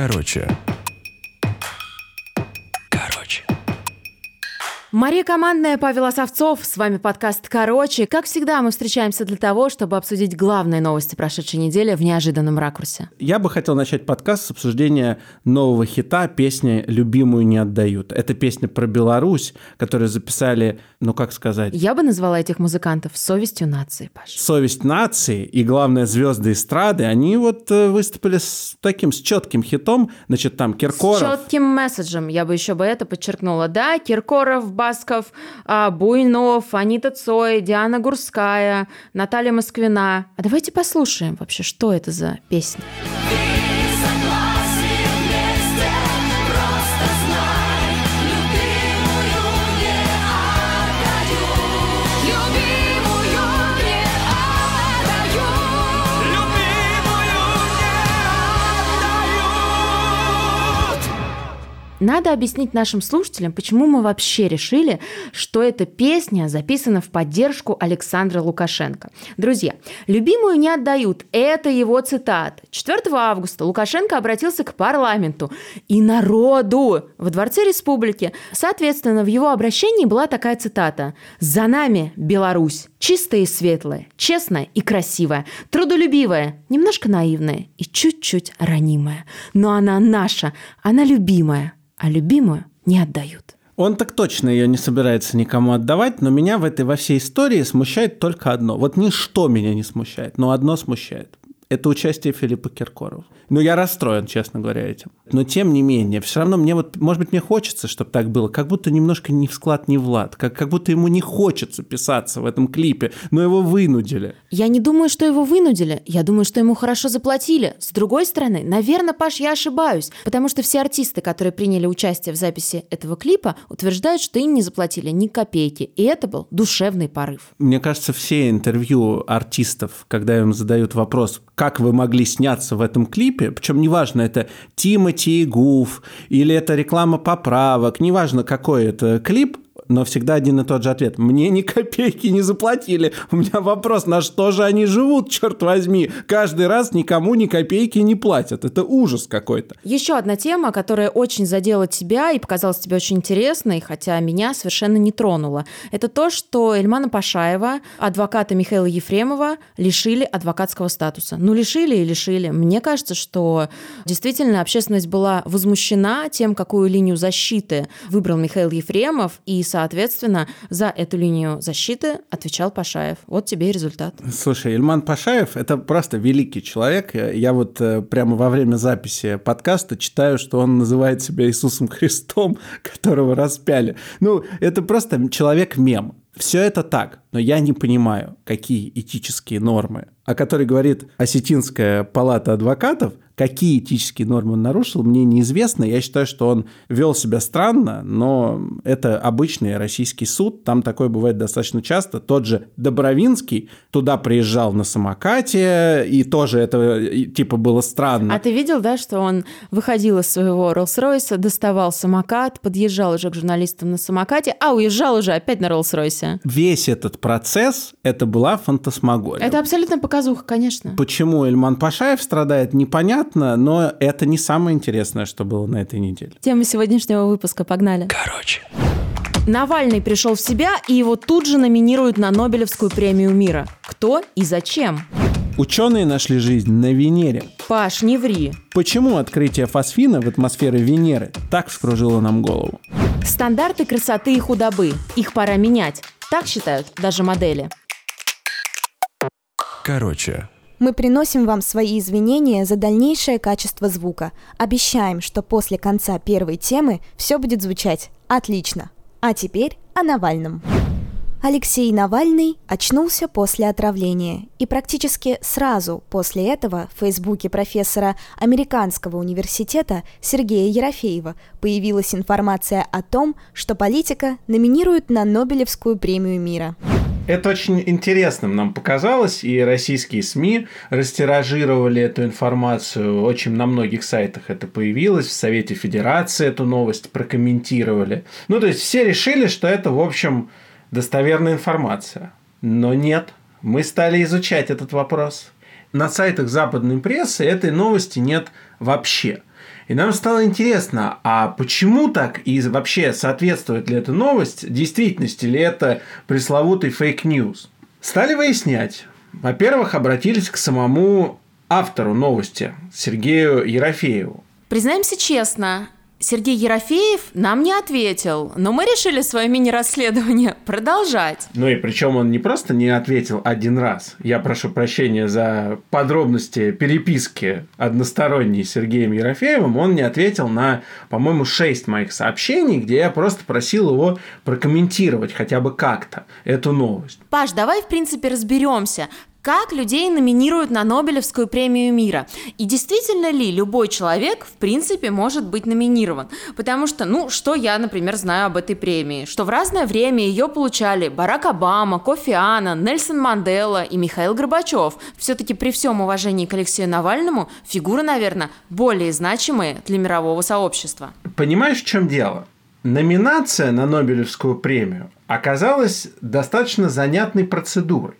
Короче. Мария Командная, Павел Осовцов. С вами подкаст «Короче». Как всегда, мы встречаемся для того, чтобы обсудить главные новости прошедшей недели в неожиданном ракурсе. Я бы хотел начать подкаст с обсуждения нового хита песни «Любимую не отдают». Это песня про Беларусь, которую записали, ну как сказать... Я бы назвала этих музыкантов совестью нации, Паш. Совесть нации и, главное, звезды эстрады, они вот э, выступили с таким, с четким хитом, значит, там Киркоров... С четким месседжем, я бы еще бы это подчеркнула. Да, Киркоров, Басков, а, Буйнов, Анита Цой, Диана Гурская, Наталья Москвина. А давайте послушаем вообще, что это за песня. Надо объяснить нашим слушателям, почему мы вообще решили, что эта песня записана в поддержку Александра Лукашенко. Друзья, любимую не отдают. Это его цитат. 4 августа Лукашенко обратился к парламенту и народу в Дворце Республики. Соответственно, в его обращении была такая цитата. «За нами Беларусь, чистая и светлая, честная и красивая, трудолюбивая, немножко наивная и чуть-чуть ранимая. Но она наша, она любимая, а любимую не отдают. Он так точно ее не собирается никому отдавать, но меня в этой во всей истории смущает только одно. Вот ничто меня не смущает, но одно смущает. Это участие Филиппа Киркорова. Но я расстроен, честно говоря, этим. Но тем не менее, все равно мне вот, может быть, мне хочется, чтобы так было, как будто немножко не в склад, не в лад, как, как будто ему не хочется писаться в этом клипе, но его вынудили. Я не думаю, что его вынудили, я думаю, что ему хорошо заплатили. С другой стороны, наверное, Паш, я ошибаюсь, потому что все артисты, которые приняли участие в записи этого клипа, утверждают, что им не заплатили ни копейки, и это был душевный порыв. Мне кажется, все интервью артистов, когда им задают вопрос, как вы могли сняться в этом клипе, клипе, причем неважно, это Тимати и Гуф, или это реклама поправок, неважно, какой это клип, но всегда один и тот же ответ. Мне ни копейки не заплатили. У меня вопрос, на что же они живут, черт возьми? Каждый раз никому ни копейки не платят. Это ужас какой-то. Еще одна тема, которая очень задела тебя и показалась тебе очень интересной, хотя меня совершенно не тронула. Это то, что Эльмана Пашаева, адвоката Михаила Ефремова, лишили адвокатского статуса. Ну, лишили и лишили. Мне кажется, что действительно общественность была возмущена тем, какую линию защиты выбрал Михаил Ефремов, и, соответственно, Соответственно, за эту линию защиты отвечал Пашаев. Вот тебе и результат. Слушай, Ильман Пашаев – это просто великий человек. Я вот э, прямо во время записи подкаста читаю, что он называет себя Иисусом Христом, которого распяли. Ну, это просто человек-мем. Все это так, но я не понимаю, какие этические нормы, о которой говорит Осетинская палата адвокатов, Какие этические нормы он нарушил, мне неизвестно. Я считаю, что он вел себя странно, но это обычный российский суд. Там такое бывает достаточно часто. Тот же Добровинский туда приезжал на самокате, и тоже это типа было странно. А ты видел, да, что он выходил из своего Роллс-Ройса, доставал самокат, подъезжал уже к журналистам на самокате, а уезжал уже опять на Роллс-Ройсе? Весь этот процесс, это была фантасмагория. Это абсолютно показуха, конечно. Почему Эльман Пашаев страдает, непонятно понятно, но это не самое интересное, что было на этой неделе. Тема сегодняшнего выпуска, погнали. Короче. Навальный пришел в себя, и его тут же номинируют на Нобелевскую премию мира. Кто и зачем? Ученые нашли жизнь на Венере. Паш, не ври. Почему открытие фосфина в атмосфере Венеры так вскружило нам голову? Стандарты красоты и худобы. Их пора менять. Так считают даже модели. Короче. Мы приносим вам свои извинения за дальнейшее качество звука. Обещаем, что после конца первой темы все будет звучать отлично. А теперь о Навальном. Алексей Навальный очнулся после отравления, и практически сразу после этого в фейсбуке профессора Американского университета Сергея Ерофеева появилась информация о том, что политика номинируют на Нобелевскую премию мира. Это очень интересным нам показалось, и российские СМИ растиражировали эту информацию. Очень на многих сайтах это появилось, в Совете Федерации эту новость прокомментировали. Ну, то есть все решили, что это, в общем, достоверная информация. Но нет, мы стали изучать этот вопрос. На сайтах западной прессы этой новости нет вообще. И нам стало интересно, а почему так и вообще соответствует ли эта новость действительности, или это пресловутый fake news? Стали выяснять. Во-первых, обратились к самому автору новости, Сергею Ерофееву. Признаемся честно, Сергей Ерофеев нам не ответил, но мы решили свое мини-расследование продолжать. Ну и причем он не просто не ответил один раз. Я прошу прощения за подробности переписки односторонней с Сергеем Ерофеевым. Он не ответил на, по-моему, шесть моих сообщений, где я просто просил его прокомментировать хотя бы как-то эту новость. Паш, давай, в принципе, разберемся, как людей номинируют на Нобелевскую премию мира? И действительно ли любой человек, в принципе, может быть номинирован? Потому что, ну, что я, например, знаю об этой премии? Что в разное время ее получали Барак Обама, Кофи Аннан, Нельсон Мандела и Михаил Горбачев. Все-таки при всем уважении к Алексею Навальному фигуры, наверное, более значимые для мирового сообщества. Понимаешь, в чем дело? Номинация на Нобелевскую премию оказалась достаточно занятной процедурой.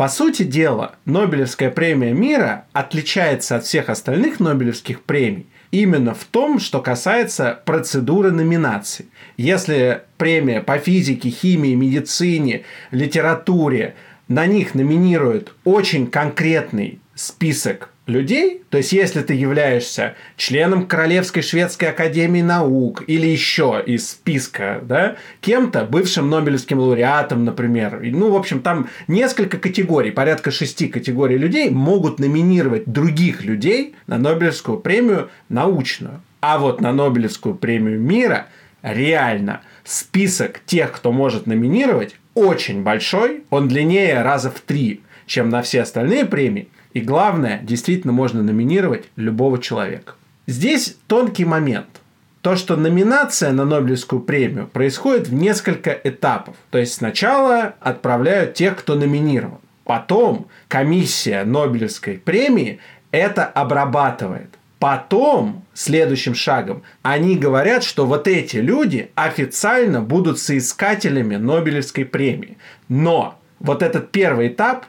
По сути дела, Нобелевская премия мира отличается от всех остальных Нобелевских премий именно в том, что касается процедуры номинации. Если премия по физике, химии, медицине, литературе, на них номинируют очень конкретный список людей, то есть если ты являешься членом Королевской шведской академии наук или еще из списка, да, кем-то, бывшим Нобелевским лауреатом, например, ну, в общем, там несколько категорий, порядка шести категорий людей могут номинировать других людей на Нобелевскую премию научную. А вот на Нобелевскую премию мира реально список тех, кто может номинировать, очень большой, он длиннее раза в три, чем на все остальные премии – и главное, действительно можно номинировать любого человека. Здесь тонкий момент. То, что номинация на Нобелевскую премию происходит в несколько этапов. То есть сначала отправляют тех, кто номинирован. Потом комиссия Нобелевской премии это обрабатывает. Потом, следующим шагом, они говорят, что вот эти люди официально будут соискателями Нобелевской премии. Но вот этот первый этап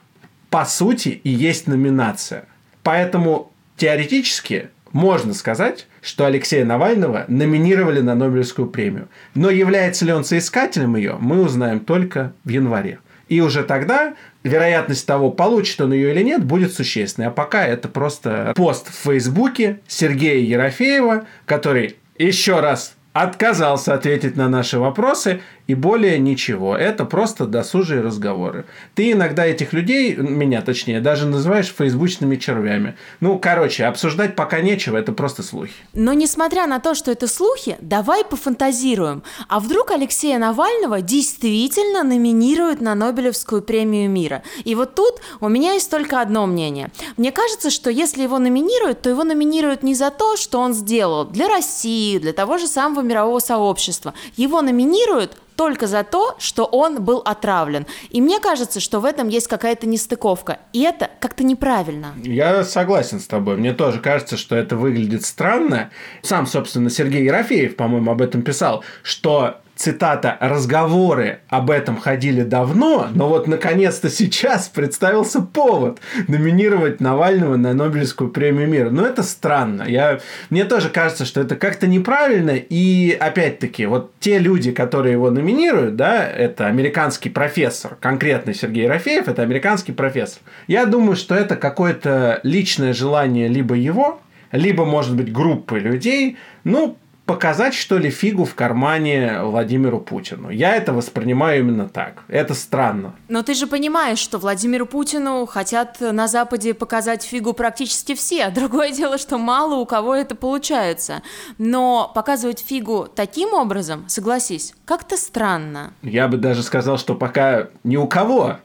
по сути и есть номинация. Поэтому теоретически можно сказать, что Алексея Навального номинировали на Нобелевскую премию. Но является ли он соискателем ее, мы узнаем только в январе. И уже тогда вероятность того, получит он ее или нет, будет существенной. А пока это просто пост в Фейсбуке Сергея Ерофеева, который еще раз отказался ответить на наши вопросы и более ничего. Это просто досужие разговоры. Ты иногда этих людей, меня точнее, даже называешь фейсбучными червями. Ну, короче, обсуждать пока нечего, это просто слухи. Но несмотря на то, что это слухи, давай пофантазируем. А вдруг Алексея Навального действительно номинируют на Нобелевскую премию мира? И вот тут у меня есть только одно мнение. Мне кажется, что если его номинируют, то его номинируют не за то, что он сделал для России, для того же самого мирового сообщества. Его номинируют только за то, что он был отравлен. И мне кажется, что в этом есть какая-то нестыковка. И это как-то неправильно. Я согласен с тобой. Мне тоже кажется, что это выглядит странно. Сам, собственно, Сергей Ерофеев, по-моему, об этом писал, что цитата, разговоры об этом ходили давно, но вот наконец-то сейчас представился повод номинировать Навального на Нобелевскую премию мира. Но это странно. Я, мне тоже кажется, что это как-то неправильно. И опять-таки, вот те люди, которые его номинируют, да, это американский профессор, конкретно Сергей Рафеев, это американский профессор. Я думаю, что это какое-то личное желание либо его, либо, может быть, группы людей, ну, показать, что ли, фигу в кармане Владимиру Путину. Я это воспринимаю именно так. Это странно. Но ты же понимаешь, что Владимиру Путину хотят на Западе показать фигу практически все. Другое дело, что мало у кого это получается. Но показывать фигу таким образом, согласись, как-то странно. Я бы даже сказал, что пока ни у кого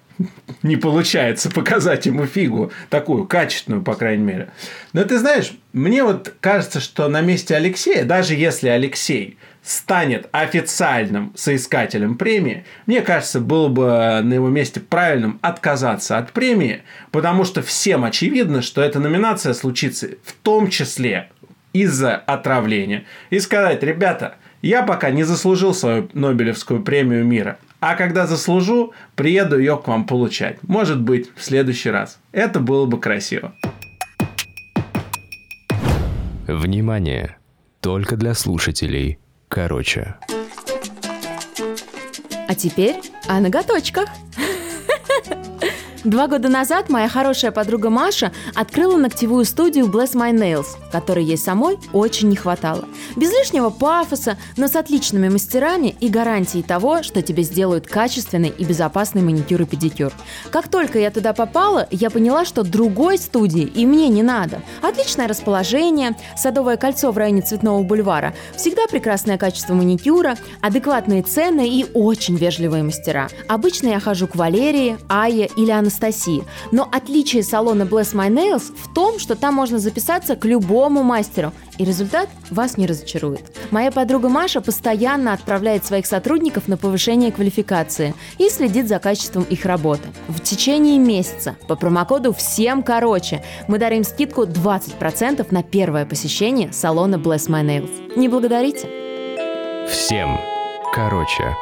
не получается показать ему фигу, такую качественную, по крайней мере. Но ты знаешь, мне вот кажется, что на месте Алексея, даже если Алексей станет официальным соискателем премии, мне кажется, было бы на его месте правильным отказаться от премии, потому что всем очевидно, что эта номинация случится в том числе из-за отравления. И сказать, ребята, я пока не заслужил свою Нобелевскую премию мира. А когда заслужу, приеду ее к вам получать. Может быть, в следующий раз. Это было бы красиво. Внимание! Только для слушателей. Короче. А теперь о ноготочках. Два года назад моя хорошая подруга Маша открыла ногтевую студию Bless My Nails, которой ей самой очень не хватало. Без лишнего пафоса, но с отличными мастерами и гарантией того, что тебе сделают качественный и безопасный маникюр и педикюр. Как только я туда попала, я поняла, что другой студии и мне не надо. Отличное расположение, садовое кольцо в районе Цветного бульвара, всегда прекрасное качество маникюра, адекватные цены и очень вежливые мастера. Обычно я хожу к Валерии, Ае или Анастасии. Но отличие салона Bless My Nails в том, что там можно записаться к любому мастеру, и результат вас не разочарует. Моя подруга Маша постоянно отправляет своих сотрудников на повышение квалификации и следит за качеством их работы. В течение месяца по промокоду «Всем короче» мы дарим скидку 20% на первое посещение салона Bless My Nails. Не благодарите. Всем короче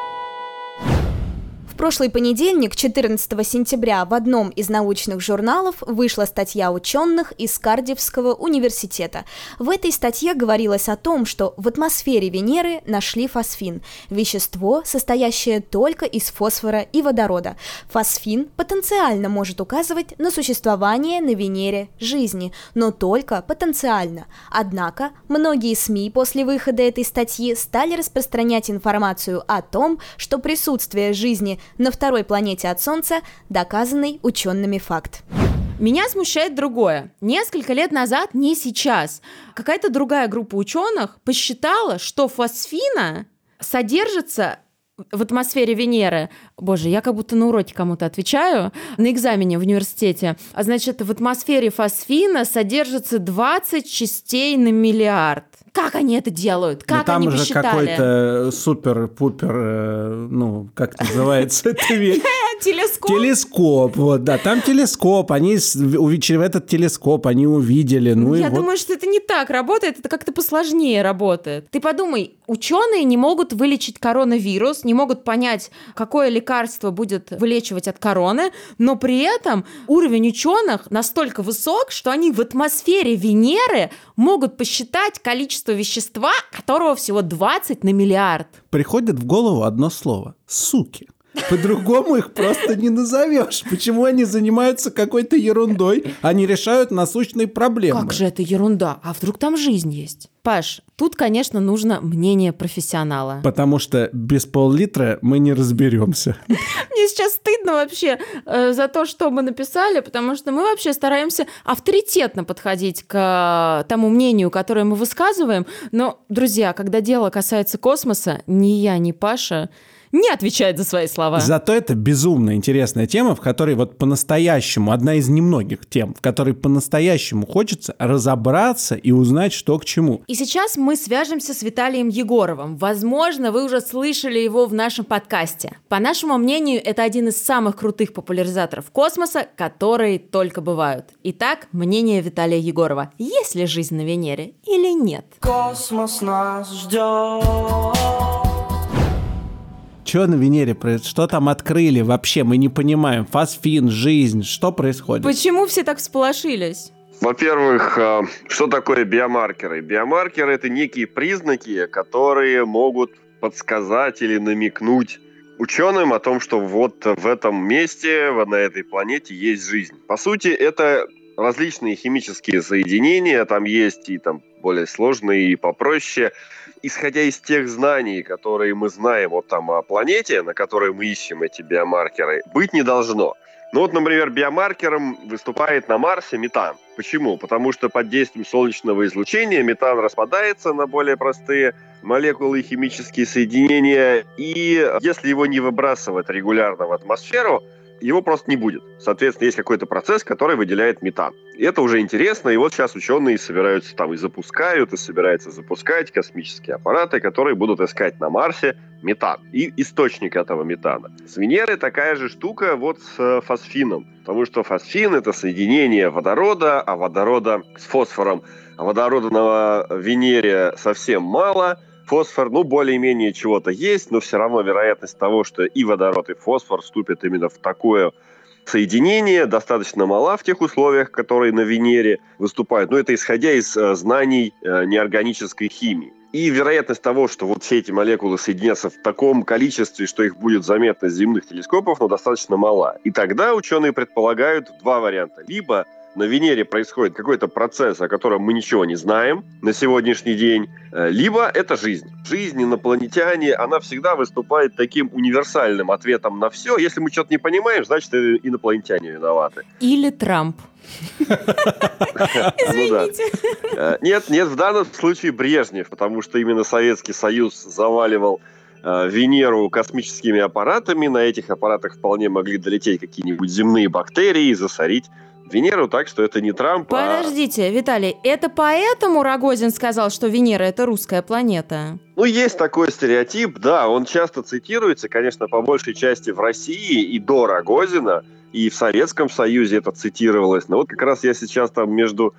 прошлый понедельник, 14 сентября, в одном из научных журналов вышла статья ученых из Кардивского университета. В этой статье говорилось о том, что в атмосфере Венеры нашли фосфин – вещество, состоящее только из фосфора и водорода. Фосфин потенциально может указывать на существование на Венере жизни, но только потенциально. Однако многие СМИ после выхода этой статьи стали распространять информацию о том, что присутствие жизни на второй планете от Солнца доказанный учеными факт. Меня смущает другое. Несколько лет назад, не сейчас, какая-то другая группа ученых посчитала, что фосфина содержится в атмосфере Венеры, боже, я как будто на уроке кому-то отвечаю, на экзамене в университете, а значит, в атмосфере фосфина содержится 20 частей на миллиард. Как они это делают? Как там они уже какой-то супер-пупер, э, ну, как называется это вещь? Телескоп. Телескоп, вот, да, там телескоп, они в этот телескоп они увидели, ну Я и думаю, вот. что это не так работает, это как-то посложнее работает. Ты подумай, ученые не могут вылечить коронавирус, не могут понять, какое лекарство будет вылечивать от короны, но при этом уровень ученых настолько высок, что они в атмосфере Венеры могут посчитать количество вещества, которого всего 20 на миллиард. Приходит в голову одно слово – суки. По-другому их просто не назовешь. Почему они занимаются какой-то ерундой, не решают насущные проблемы? Как же это ерунда? А вдруг там жизнь есть? Паш, тут, конечно, нужно мнение профессионала. Потому что без пол-литра мы не разберемся. Мне сейчас стыдно вообще э, за то, что мы написали, потому что мы вообще стараемся авторитетно подходить к э, тому мнению, которое мы высказываем. Но, друзья, когда дело касается космоса, ни я, ни Паша не отвечает за свои слова. Зато это безумно интересная тема, в которой вот по-настоящему, одна из немногих тем, в которой по-настоящему хочется разобраться и узнать, что к чему. И сейчас мы свяжемся с Виталием Егоровым. Возможно, вы уже слышали его в нашем подкасте. По нашему мнению, это один из самых крутых популяризаторов космоса, которые только бывают. Итак, мнение Виталия Егорова. Есть ли жизнь на Венере или нет? Космос нас ждет. Что на Венере происходит? Что там открыли вообще? Мы не понимаем. Фосфин, жизнь, что происходит? Почему все так всполошились? Во-первых, а, что такое биомаркеры? Биомаркеры – это некие признаки, которые могут подсказать или намекнуть ученым о том, что вот в этом месте, на этой планете есть жизнь. По сути, это различные химические соединения, там есть и там более сложные, и попроще – исходя из тех знаний, которые мы знаем вот там о планете, на которой мы ищем эти биомаркеры, быть не должно. Ну вот, например, биомаркером выступает на Марсе метан. Почему? Потому что под действием солнечного излучения метан распадается на более простые молекулы и химические соединения, и если его не выбрасывать регулярно в атмосферу, его просто не будет. Соответственно, есть какой-то процесс, который выделяет метан. И это уже интересно, и вот сейчас ученые собираются там и запускают, и собираются запускать космические аппараты, которые будут искать на Марсе метан и источник этого метана. С Венеры такая же штука вот с э, фосфином, потому что фосфин — это соединение водорода, а водорода с фосфором. А водорода на Венере совсем мало — Фосфор, ну, более-менее чего-то есть, но все равно вероятность того, что и водород, и фосфор вступят именно в такое соединения достаточно мала в тех условиях, которые на Венере выступают. Но это исходя из э, знаний э, неорганической химии. И вероятность того, что вот все эти молекулы соединятся в таком количестве, что их будет заметно с земных телескопов, ну, достаточно мала. И тогда ученые предполагают два варианта. Либо на Венере происходит какой-то процесс, о котором мы ничего не знаем на сегодняшний день, э, либо это жизнь. Жизнь инопланетяне, она всегда выступает таким универсальным ответом на все. Если мы что-то не понимаем, значит, инопланетяне виноваты. Или Трамп. Ну Извините. Э, нет, нет, в данном случае Брежнев, потому что именно Советский Союз заваливал э, Венеру космическими аппаратами. На этих аппаратах вполне могли долететь какие-нибудь земные бактерии и засорить Венеру так, что это не Трамп, а Подождите, а... Виталий, это поэтому Рогозин сказал, что Венера – это русская планета? Ну, есть такой стереотип, да, он часто цитируется, конечно, по большей части в России и до Рогозина, и в Советском Союзе это цитировалось. Но вот как раз я сейчас там между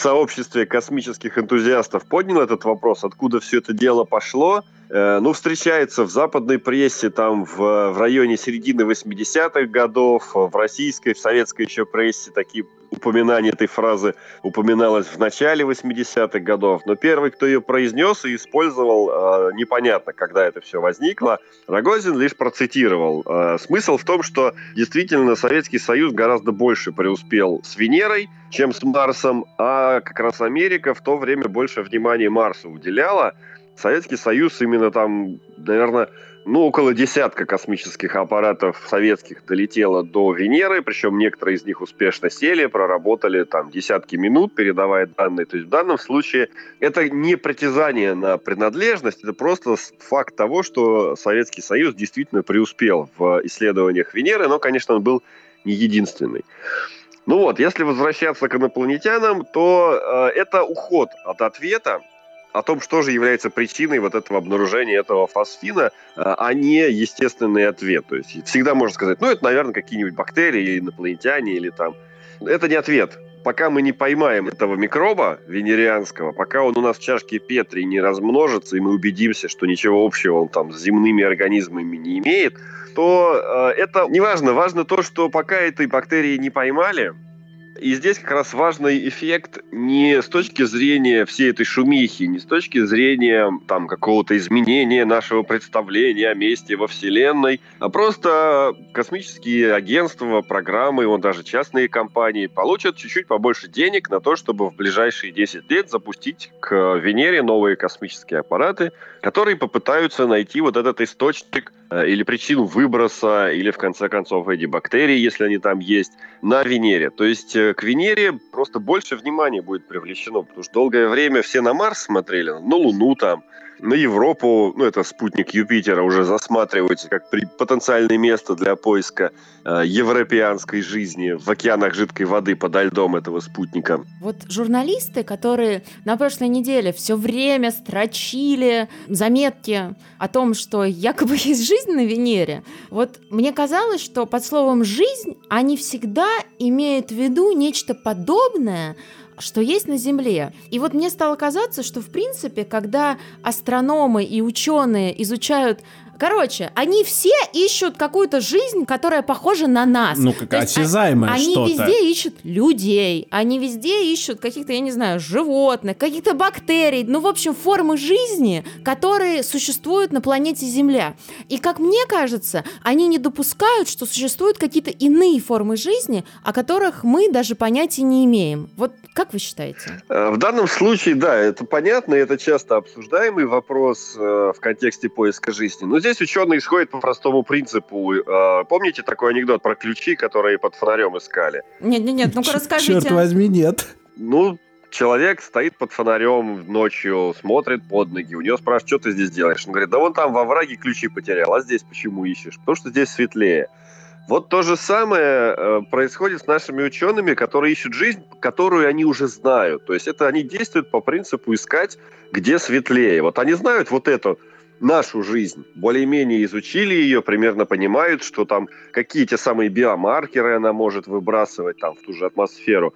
сообществе космических энтузиастов поднял этот вопрос, откуда все это дело пошло. Э, ну, встречается в западной прессе там в, в районе середины 80-х годов, в российской, в советской еще прессе такие упоминания этой фразы упоминалось в начале 80-х годов, но первый, кто ее произнес и использовал, э, непонятно, когда это все возникло, Рогозин лишь процитировал. Э, смысл в том, что действительно Советский Союз гораздо больше преуспел с Венерой, чем с Марсом, а как раз Америка в то время больше внимания Марсу уделяла, Советский Союз именно там, наверное, ну, около десятка космических аппаратов советских долетело до Венеры, причем некоторые из них успешно сели, проработали там десятки минут, передавая данные. То есть в данном случае это не притязание на принадлежность, это просто факт того, что Советский Союз действительно преуспел в исследованиях Венеры, но, конечно, он был не единственный. Ну вот, если возвращаться к инопланетянам, то э, это уход от ответа, о том, что же является причиной вот этого обнаружения этого фосфина, а, а не естественный ответ. То есть всегда можно сказать, ну, это, наверное, какие-нибудь бактерии инопланетяне, или там... Это не ответ. Пока мы не поймаем этого микроба венерианского, пока он у нас в чашке Петри не размножится, и мы убедимся, что ничего общего он там с земными организмами не имеет, то э, это не важно. Важно то, что пока этой бактерии не поймали, и здесь как раз важный эффект не с точки зрения всей этой шумихи, не с точки зрения там какого-то изменения нашего представления о месте во Вселенной, а просто космические агентства, программы, он даже частные компании получат чуть-чуть побольше денег на то, чтобы в ближайшие 10 лет запустить к Венере новые космические аппараты, которые попытаются найти вот этот источник э, или причину выброса, или в конце концов эти бактерии, если они там есть, на Венере. То есть э, к Венере просто больше внимания будет привлечено, потому что долгое время все на Марс смотрели, на Луну там, на Европу, ну это спутник Юпитера, уже засматриваются как при, потенциальное место для поиска э, европеанской жизни в океанах жидкой воды подо льдом этого спутника. Вот журналисты, которые на прошлой неделе все время строчили заметки о том, что якобы есть жизнь на Венере, вот мне казалось, что под словом «жизнь» они всегда имеют в виду нечто подобное, что есть на Земле. И вот мне стало казаться, что в принципе, когда астрономы и ученые изучают Короче, они все ищут какую-то жизнь, которая похожа на нас. Ну, как осязаемое они, что-то. Они везде ищут людей, они везде ищут каких-то, я не знаю, животных, каких-то бактерий, ну, в общем, формы жизни, которые существуют на планете Земля. И, как мне кажется, они не допускают, что существуют какие-то иные формы жизни, о которых мы даже понятия не имеем. Вот как вы считаете? Э, в данном случае, да, это понятно, это часто обсуждаемый вопрос э, в контексте поиска жизни. Но здесь ученые исходят по простому принципу. Э, помните такой анекдот про ключи, которые под фонарем искали? Нет-нет-нет, ну-ка расскажите. Черт возьми, нет. Ну, человек стоит под фонарем ночью, смотрит под ноги. У него спрашивают, что ты здесь делаешь? Он говорит, да вон там во враге ключи потерял, а здесь почему ищешь? Потому что здесь светлее. Вот то же самое э, происходит с нашими учеными, которые ищут жизнь, которую они уже знают. То есть это они действуют по принципу искать, где светлее. Вот они знают вот эту нашу жизнь, более-менее изучили ее, примерно понимают, что там какие те самые биомаркеры она может выбрасывать там в ту же атмосферу.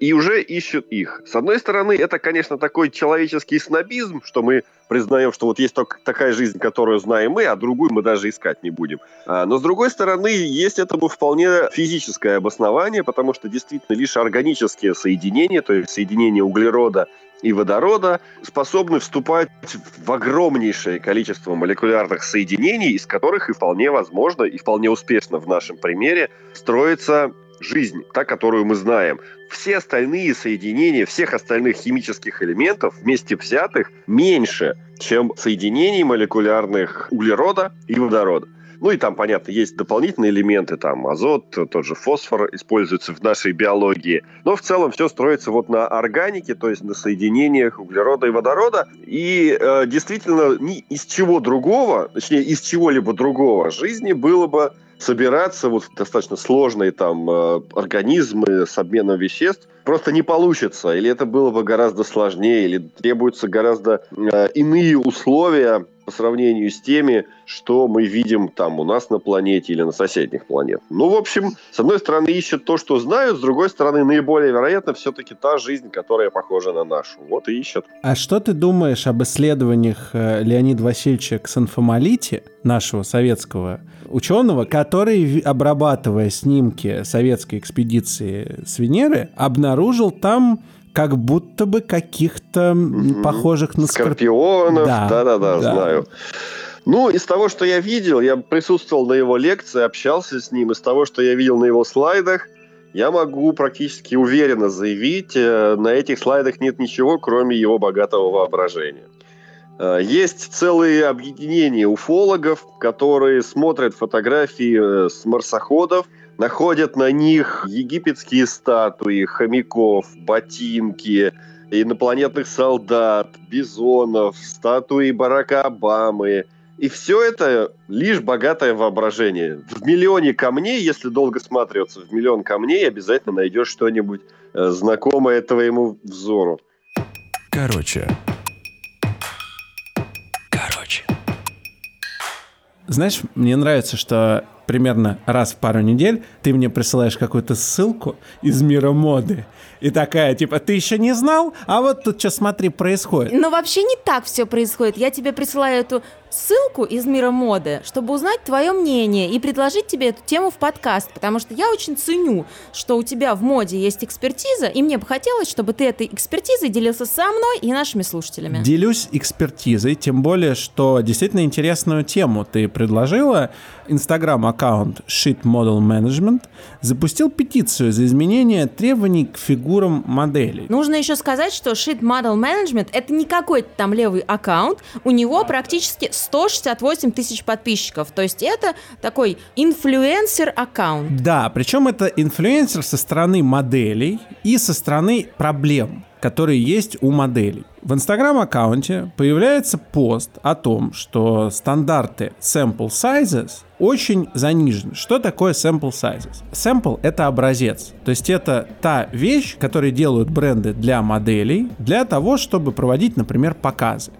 и уже ищут их. С одной стороны, это, конечно, такой человеческий снобизм, что мы признаем, что вот есть только такая жизнь, которую знаем мы, а другую мы даже искать не будем. А, но с другой стороны, есть этому вполне физическое обоснование, потому что действительно лишь органические соединения, то есть соединение углерода и водорода способны вступать в огромнейшее количество молекулярных соединений, из которых и вполне возможно, и вполне успешно в нашем примере строится жизнь, та, которую мы знаем. Все остальные соединения всех остальных химических элементов вместе взятых меньше, чем соединений молекулярных углерода и водорода. Ну и там, понятно, есть дополнительные элементы, там азот, тот же фосфор используется в нашей биологии. Но в целом все строится вот на органике, то есть на соединениях углерода и водорода. И э, действительно, ни из чего другого, точнее, из чего-либо другого жизни было бы собираться вот в достаточно сложные там э, организмы с обменом веществ просто не получится. Или это было бы гораздо сложнее, или требуются гораздо э, иные условия по сравнению с теми, что мы видим там у нас на планете или на соседних планетах. Ну, в общем, с одной стороны ищут то, что знают, с другой стороны наиболее вероятно все-таки та жизнь, которая похожа на нашу. Вот и ищут. А что ты думаешь об исследованиях э, Леонида Васильевича Ксанфомолити, нашего советского ученого, который, обрабатывая снимки советской экспедиции с Венеры, обнаружил там как будто бы каких-то похожих на скорпионов. Да-да-да, знаю. Ну, из того, что я видел, я присутствовал на его лекции, общался с ним, из того, что я видел на его слайдах, я могу практически уверенно заявить, э, на этих слайдах нет ничего, кроме его богатого воображения. Э, есть целые объединения уфологов, которые смотрят фотографии э, с марсоходов, находят на них египетские статуи, хомяков, ботинки, инопланетных солдат, бизонов, статуи Барака Обамы. И все это лишь богатое воображение. В миллионе камней, если долго смотреться, в миллион камней обязательно найдешь что-нибудь э, знакомое твоему взору. Короче, Знаешь, мне нравится, что примерно раз в пару недель ты мне присылаешь какую-то ссылку из мира моды. И такая, типа, ты еще не знал? А вот тут что, смотри, происходит. Но вообще не так все происходит. Я тебе присылаю эту ссылку из мира моды, чтобы узнать твое мнение и предложить тебе эту тему в подкаст, потому что я очень ценю, что у тебя в моде есть экспертиза, и мне бы хотелось, чтобы ты этой экспертизой делился со мной и нашими слушателями. Делюсь экспертизой, тем более, что действительно интересную тему ты предложила. Инстаграм-аккаунт Shit Model Management запустил петицию за изменение требований к фигурам моделей. Нужно еще сказать, что Shit Model Management это не какой-то там левый аккаунт, у него практически 168 тысяч подписчиков. То есть это такой инфлюенсер-аккаунт. Да, причем это инфлюенсер со стороны моделей и со стороны проблем которые есть у моделей. В Инстаграм-аккаунте появляется пост о том, что стандарты sample sizes очень занижены. Что такое sample sizes? Sample — это образец. То есть это та вещь, которую делают бренды для моделей, для того, чтобы проводить, например, показы.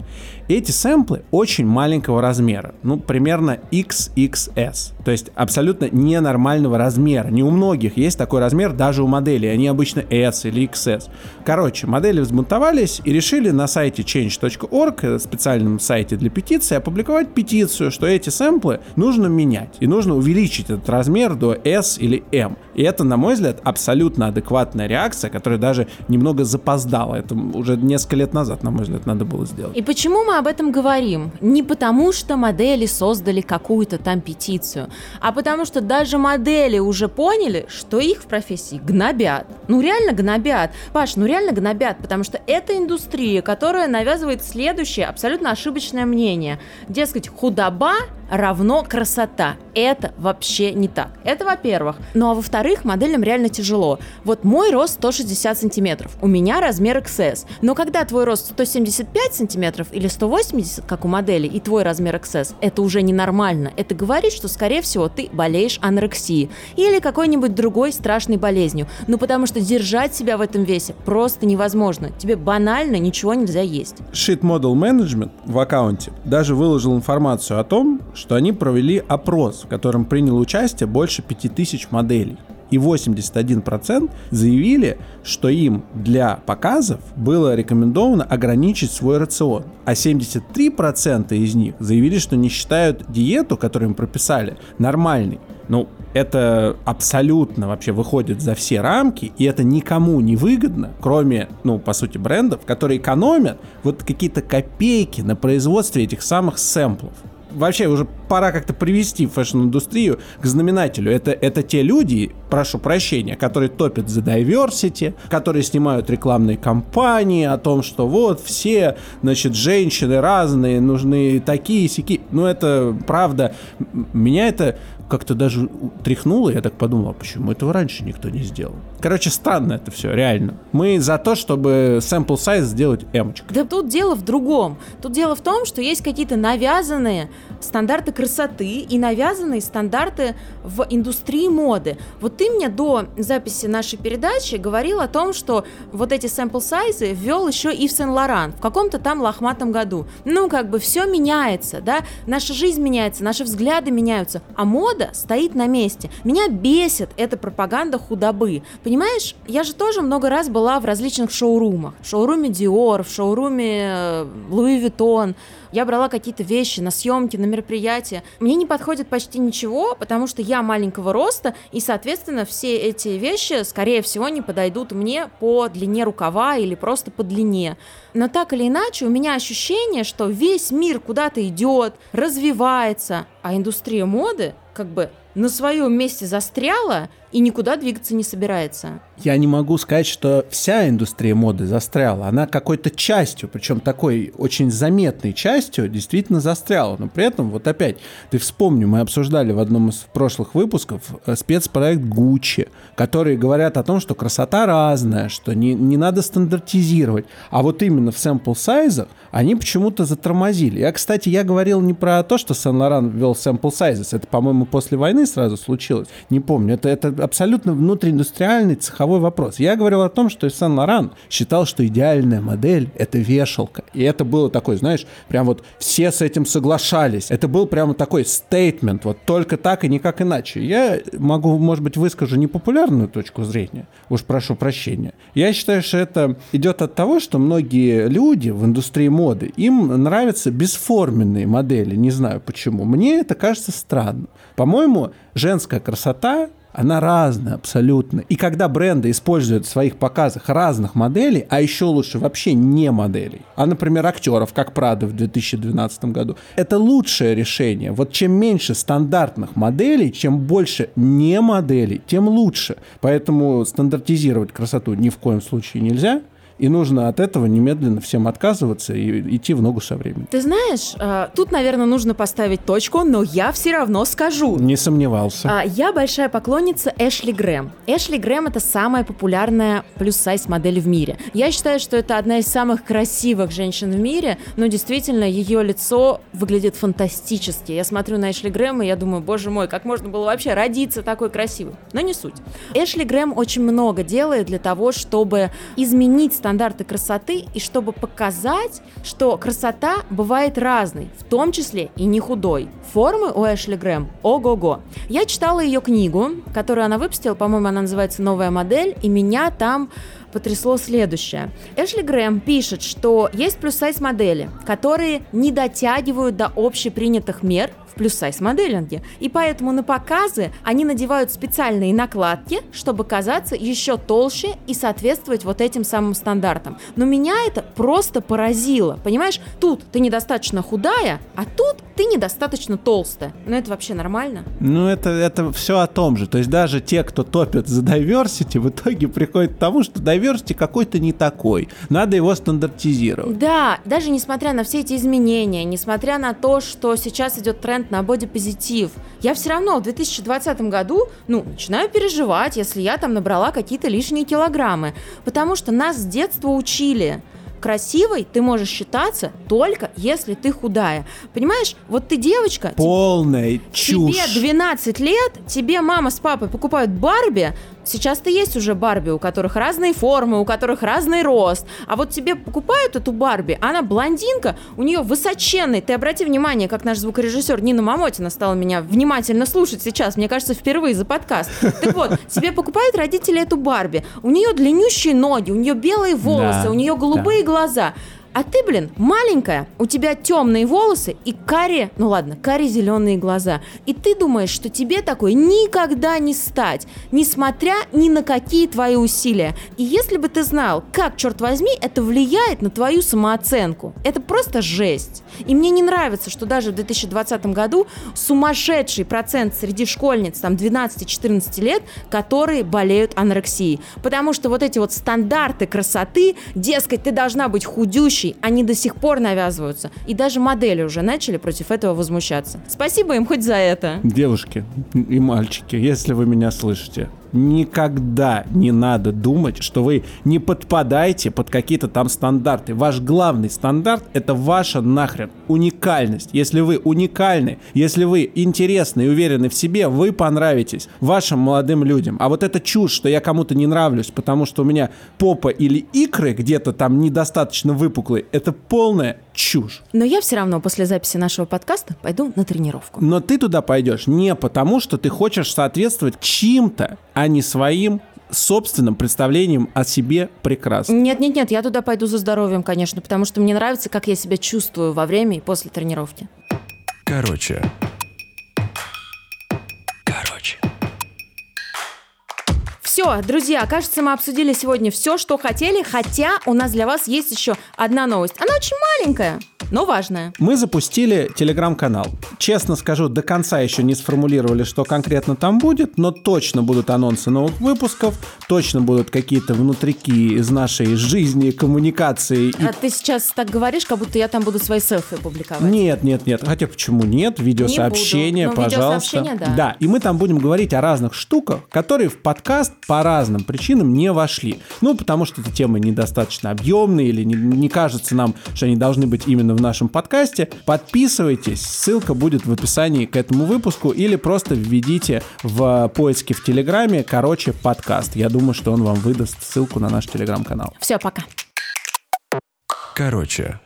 Эти сэмплы очень маленького размера, ну, примерно XXS, то есть абсолютно ненормального размера. Не у многих есть такой размер, даже у моделей, они обычно S или XS. Короче, модели взбунтовались и решили на сайте change.org, э, специальном сайте для петиции, опубликовать петицию, что эти сэмплы нужно менять. И нужно увеличить этот размер до S или M. И это, на мой взгляд, абсолютно адекватная реакция, которая даже немного запоздала. Это уже несколько лет назад, на мой взгляд, надо было сделать. И почему мы об этом говорим? Не потому, что модели создали какую-то там петицию, а потому что даже модели уже поняли, что их в профессии гнобят. Ну реально гнобят. Паш, ну реально гнобят, потому что это индустрия, которая навязывает следующее абсолютно ошибочное мнение. Дескать, худоба равно красота. Это вообще не так. Это во-первых. Ну а во-вторых, моделям реально тяжело. Вот мой рост 160 сантиметров, у меня размер XS. Но когда твой рост 175 сантиметров или 180, как у модели, и твой размер XS, это уже ненормально. Это говорит, что, скорее всего, ты болеешь анорексией или какой-нибудь другой страшной болезнью. Ну потому что держать себя в этом весе просто невозможно. Тебе банально ничего нельзя есть. Shit Model Management в аккаунте даже выложил информацию о том, что они провели опрос, в котором приняло участие больше 5000 моделей. И 81% заявили, что им для показов было рекомендовано ограничить свой рацион. А 73% из них заявили, что не считают диету, которую им прописали, нормальной. Ну, это абсолютно вообще выходит за все рамки, и это никому не выгодно, кроме, ну, по сути, брендов, которые экономят вот какие-то копейки на производстве этих самых сэмплов вообще уже пора как-то привести фэшн-индустрию к знаменателю. Это, это те люди, прошу прощения, которые топят за diversity, которые снимают рекламные кампании о том, что вот все, значит, женщины разные, нужны такие-сякие. Ну, это правда. Меня это как-то даже тряхнуло, я так подумал, а почему этого раньше никто не сделал? Короче, странно это все, реально. Мы за то, чтобы sample size сделать эмочку. Да тут дело в другом. Тут дело в том, что есть какие-то навязанные стандарты красоты и навязанные стандарты в индустрии моды. Вот ты мне до записи нашей передачи говорил о том, что вот эти sample size ввел еще Ив Сен-Лоран в каком-то там лохматом году. Ну, как бы все меняется, да, наша жизнь меняется, наши взгляды меняются, а мода стоит на месте. Меня бесит эта пропаганда худобы. Понимаешь, я же тоже много раз была в различных шоурумах. В шоуруме Dior, в шоуруме Louis Vuitton, я брала какие-то вещи на съемки, на мероприятия. Мне не подходит почти ничего, потому что я маленького роста, и, соответственно, все эти вещи, скорее всего, не подойдут мне по длине рукава или просто по длине. Но так или иначе, у меня ощущение, что весь мир куда-то идет, развивается, а индустрия моды как бы на своем месте застряла и никуда двигаться не собирается. Я не могу сказать, что вся индустрия моды застряла. Она какой-то частью, причем такой очень заметной частью, действительно застряла. Но при этом, вот опять, ты вспомни, мы обсуждали в одном из прошлых выпусков э, спецпроект Gucci, которые говорят о том, что красота разная, что не, не надо стандартизировать. А вот именно в sample сайзах они почему-то затормозили. Я, кстати, я говорил не про то, что Сен-Лоран ввел sizes. Это, по-моему, после войны сразу случилось. Не помню. Это, это абсолютно внутрииндустриальный цеховой вопрос. Я говорил о том, что Сен-Лоран считал, что идеальная модель — это вешалка. И это было такой, знаешь, прям вот все с этим соглашались. Это был прямо такой стейтмент, вот только так и никак иначе. Я могу, может быть, выскажу непопулярную точку зрения, уж прошу прощения. Я считаю, что это идет от того, что многие люди в индустрии моды, им нравятся бесформенные модели, не знаю почему. Мне это кажется странным. По-моему, женская красота она разная абсолютно. И когда бренды используют в своих показах разных моделей, а еще лучше вообще не моделей, а, например, актеров, как Прада в 2012 году, это лучшее решение. Вот чем меньше стандартных моделей, чем больше не моделей, тем лучше. Поэтому стандартизировать красоту ни в коем случае нельзя – и нужно от этого немедленно всем отказываться и идти в ногу со временем. Ты знаешь, а, тут, наверное, нужно поставить точку, но я все равно скажу. Не сомневался. А, я большая поклонница Эшли Грэм. Эшли Грэм это самая популярная плюс-сайз модель в мире. Я считаю, что это одна из самых красивых женщин в мире, но действительно ее лицо выглядит фантастически. Я смотрю на Эшли Грэм и я думаю, боже мой, как можно было вообще родиться такой красивой. Но не суть. Эшли Грэм очень много делает для того, чтобы изменить стандарты красоты и чтобы показать, что красота бывает разной, в том числе и не худой. Формы у Эшли Грэм ого-го. Я читала ее книгу, которую она выпустила, по-моему, она называется «Новая модель», и меня там потрясло следующее. Эшли Грэм пишет, что есть плюс-сайз модели, которые не дотягивают до общепринятых мер плюс-сайз моделинге. И поэтому на показы они надевают специальные накладки, чтобы казаться еще толще и соответствовать вот этим самым стандартам. Но меня это просто поразило. Понимаешь, тут ты недостаточно худая, а тут ты недостаточно толстая. Ну это вообще нормально? Ну это, это все о том же. То есть даже те, кто топят за diversity, в итоге приходят к тому, что diversity какой-то не такой. Надо его стандартизировать. Да, даже несмотря на все эти изменения, несмотря на то, что сейчас идет тренд на бодипозитив, я все равно в 2020 году, ну, начинаю переживать, если я там набрала какие-то лишние килограммы. Потому что нас с детства учили – красивой ты можешь считаться только если ты худая. Понимаешь, вот ты девочка... Полная чушь. Тебе 12 лет, тебе мама с папой покупают Барби, сейчас-то есть уже Барби, у которых разные формы, у которых разный рост. А вот тебе покупают эту Барби, она блондинка, у нее высоченный. Ты обрати внимание, как наш звукорежиссер Нина Мамотина стала меня внимательно слушать сейчас, мне кажется, впервые за подкаст. Так вот, тебе покупают родители эту Барби. У нее длиннющие ноги, у нее белые волосы, Да, у нее голубые глаза. А ты, блин, маленькая, у тебя темные волосы и карие, ну ладно, карие зеленые глаза. И ты думаешь, что тебе такой никогда не стать, несмотря ни на какие твои усилия. И если бы ты знал, как, черт возьми, это влияет на твою самооценку, это просто жесть. И мне не нравится, что даже в 2020 году сумасшедший процент среди школьниц, там 12-14 лет, которые болеют анорексией. Потому что вот эти вот стандарты красоты, дескать, ты должна быть худющей, они до сих пор навязываются. И даже модели уже начали против этого возмущаться. Спасибо им хоть за это. Девушки и мальчики, если вы меня слышите, никогда не надо думать, что вы не подпадаете под какие-то там стандарты. Ваш главный стандарт — это ваша нахрен уникальность. Если вы уникальны, если вы интересны и уверены в себе, вы понравитесь вашим молодым людям. А вот эта чушь, что я кому-то не нравлюсь, потому что у меня попа или икры где-то там недостаточно выпуклые, это полная чушь. Но я все равно после записи нашего подкаста пойду на тренировку. Но ты туда пойдешь не потому, что ты хочешь соответствовать чьим-то, а не своим собственным представлением о себе прекрасно. Нет, нет, нет, я туда пойду за здоровьем, конечно, потому что мне нравится, как я себя чувствую во время и после тренировки. Короче. Короче. Все, друзья, кажется, мы обсудили сегодня все, что хотели, хотя у нас для вас есть еще одна новость. Она очень маленькая, но важная. Мы запустили телеграм-канал. Честно скажу, до конца еще не сформулировали, что конкретно там будет, но точно будут анонсы новых выпусков, точно будут какие-то внутрики из нашей жизни, коммуникации. и- А ты сейчас так говоришь, как будто я там буду свои селфи публиковать. Нет, нет, нет. Хотя почему нет? Видеосообщения, буду. Ну, пожалуйста. видеосообщения, да. Да, и мы там будем говорить о разных штуках, которые в подкаст по разным причинам не вошли. Ну, потому что эти темы недостаточно объемные или не, не кажется нам, что они должны быть именно в нашем подкасте. Подписывайтесь, ссылка будет в описании к этому выпуску или просто введите в поиске в Телеграме, короче, подкаст. Я думаю, что он вам выдаст ссылку на наш Телеграм-канал. Все, пока. Короче.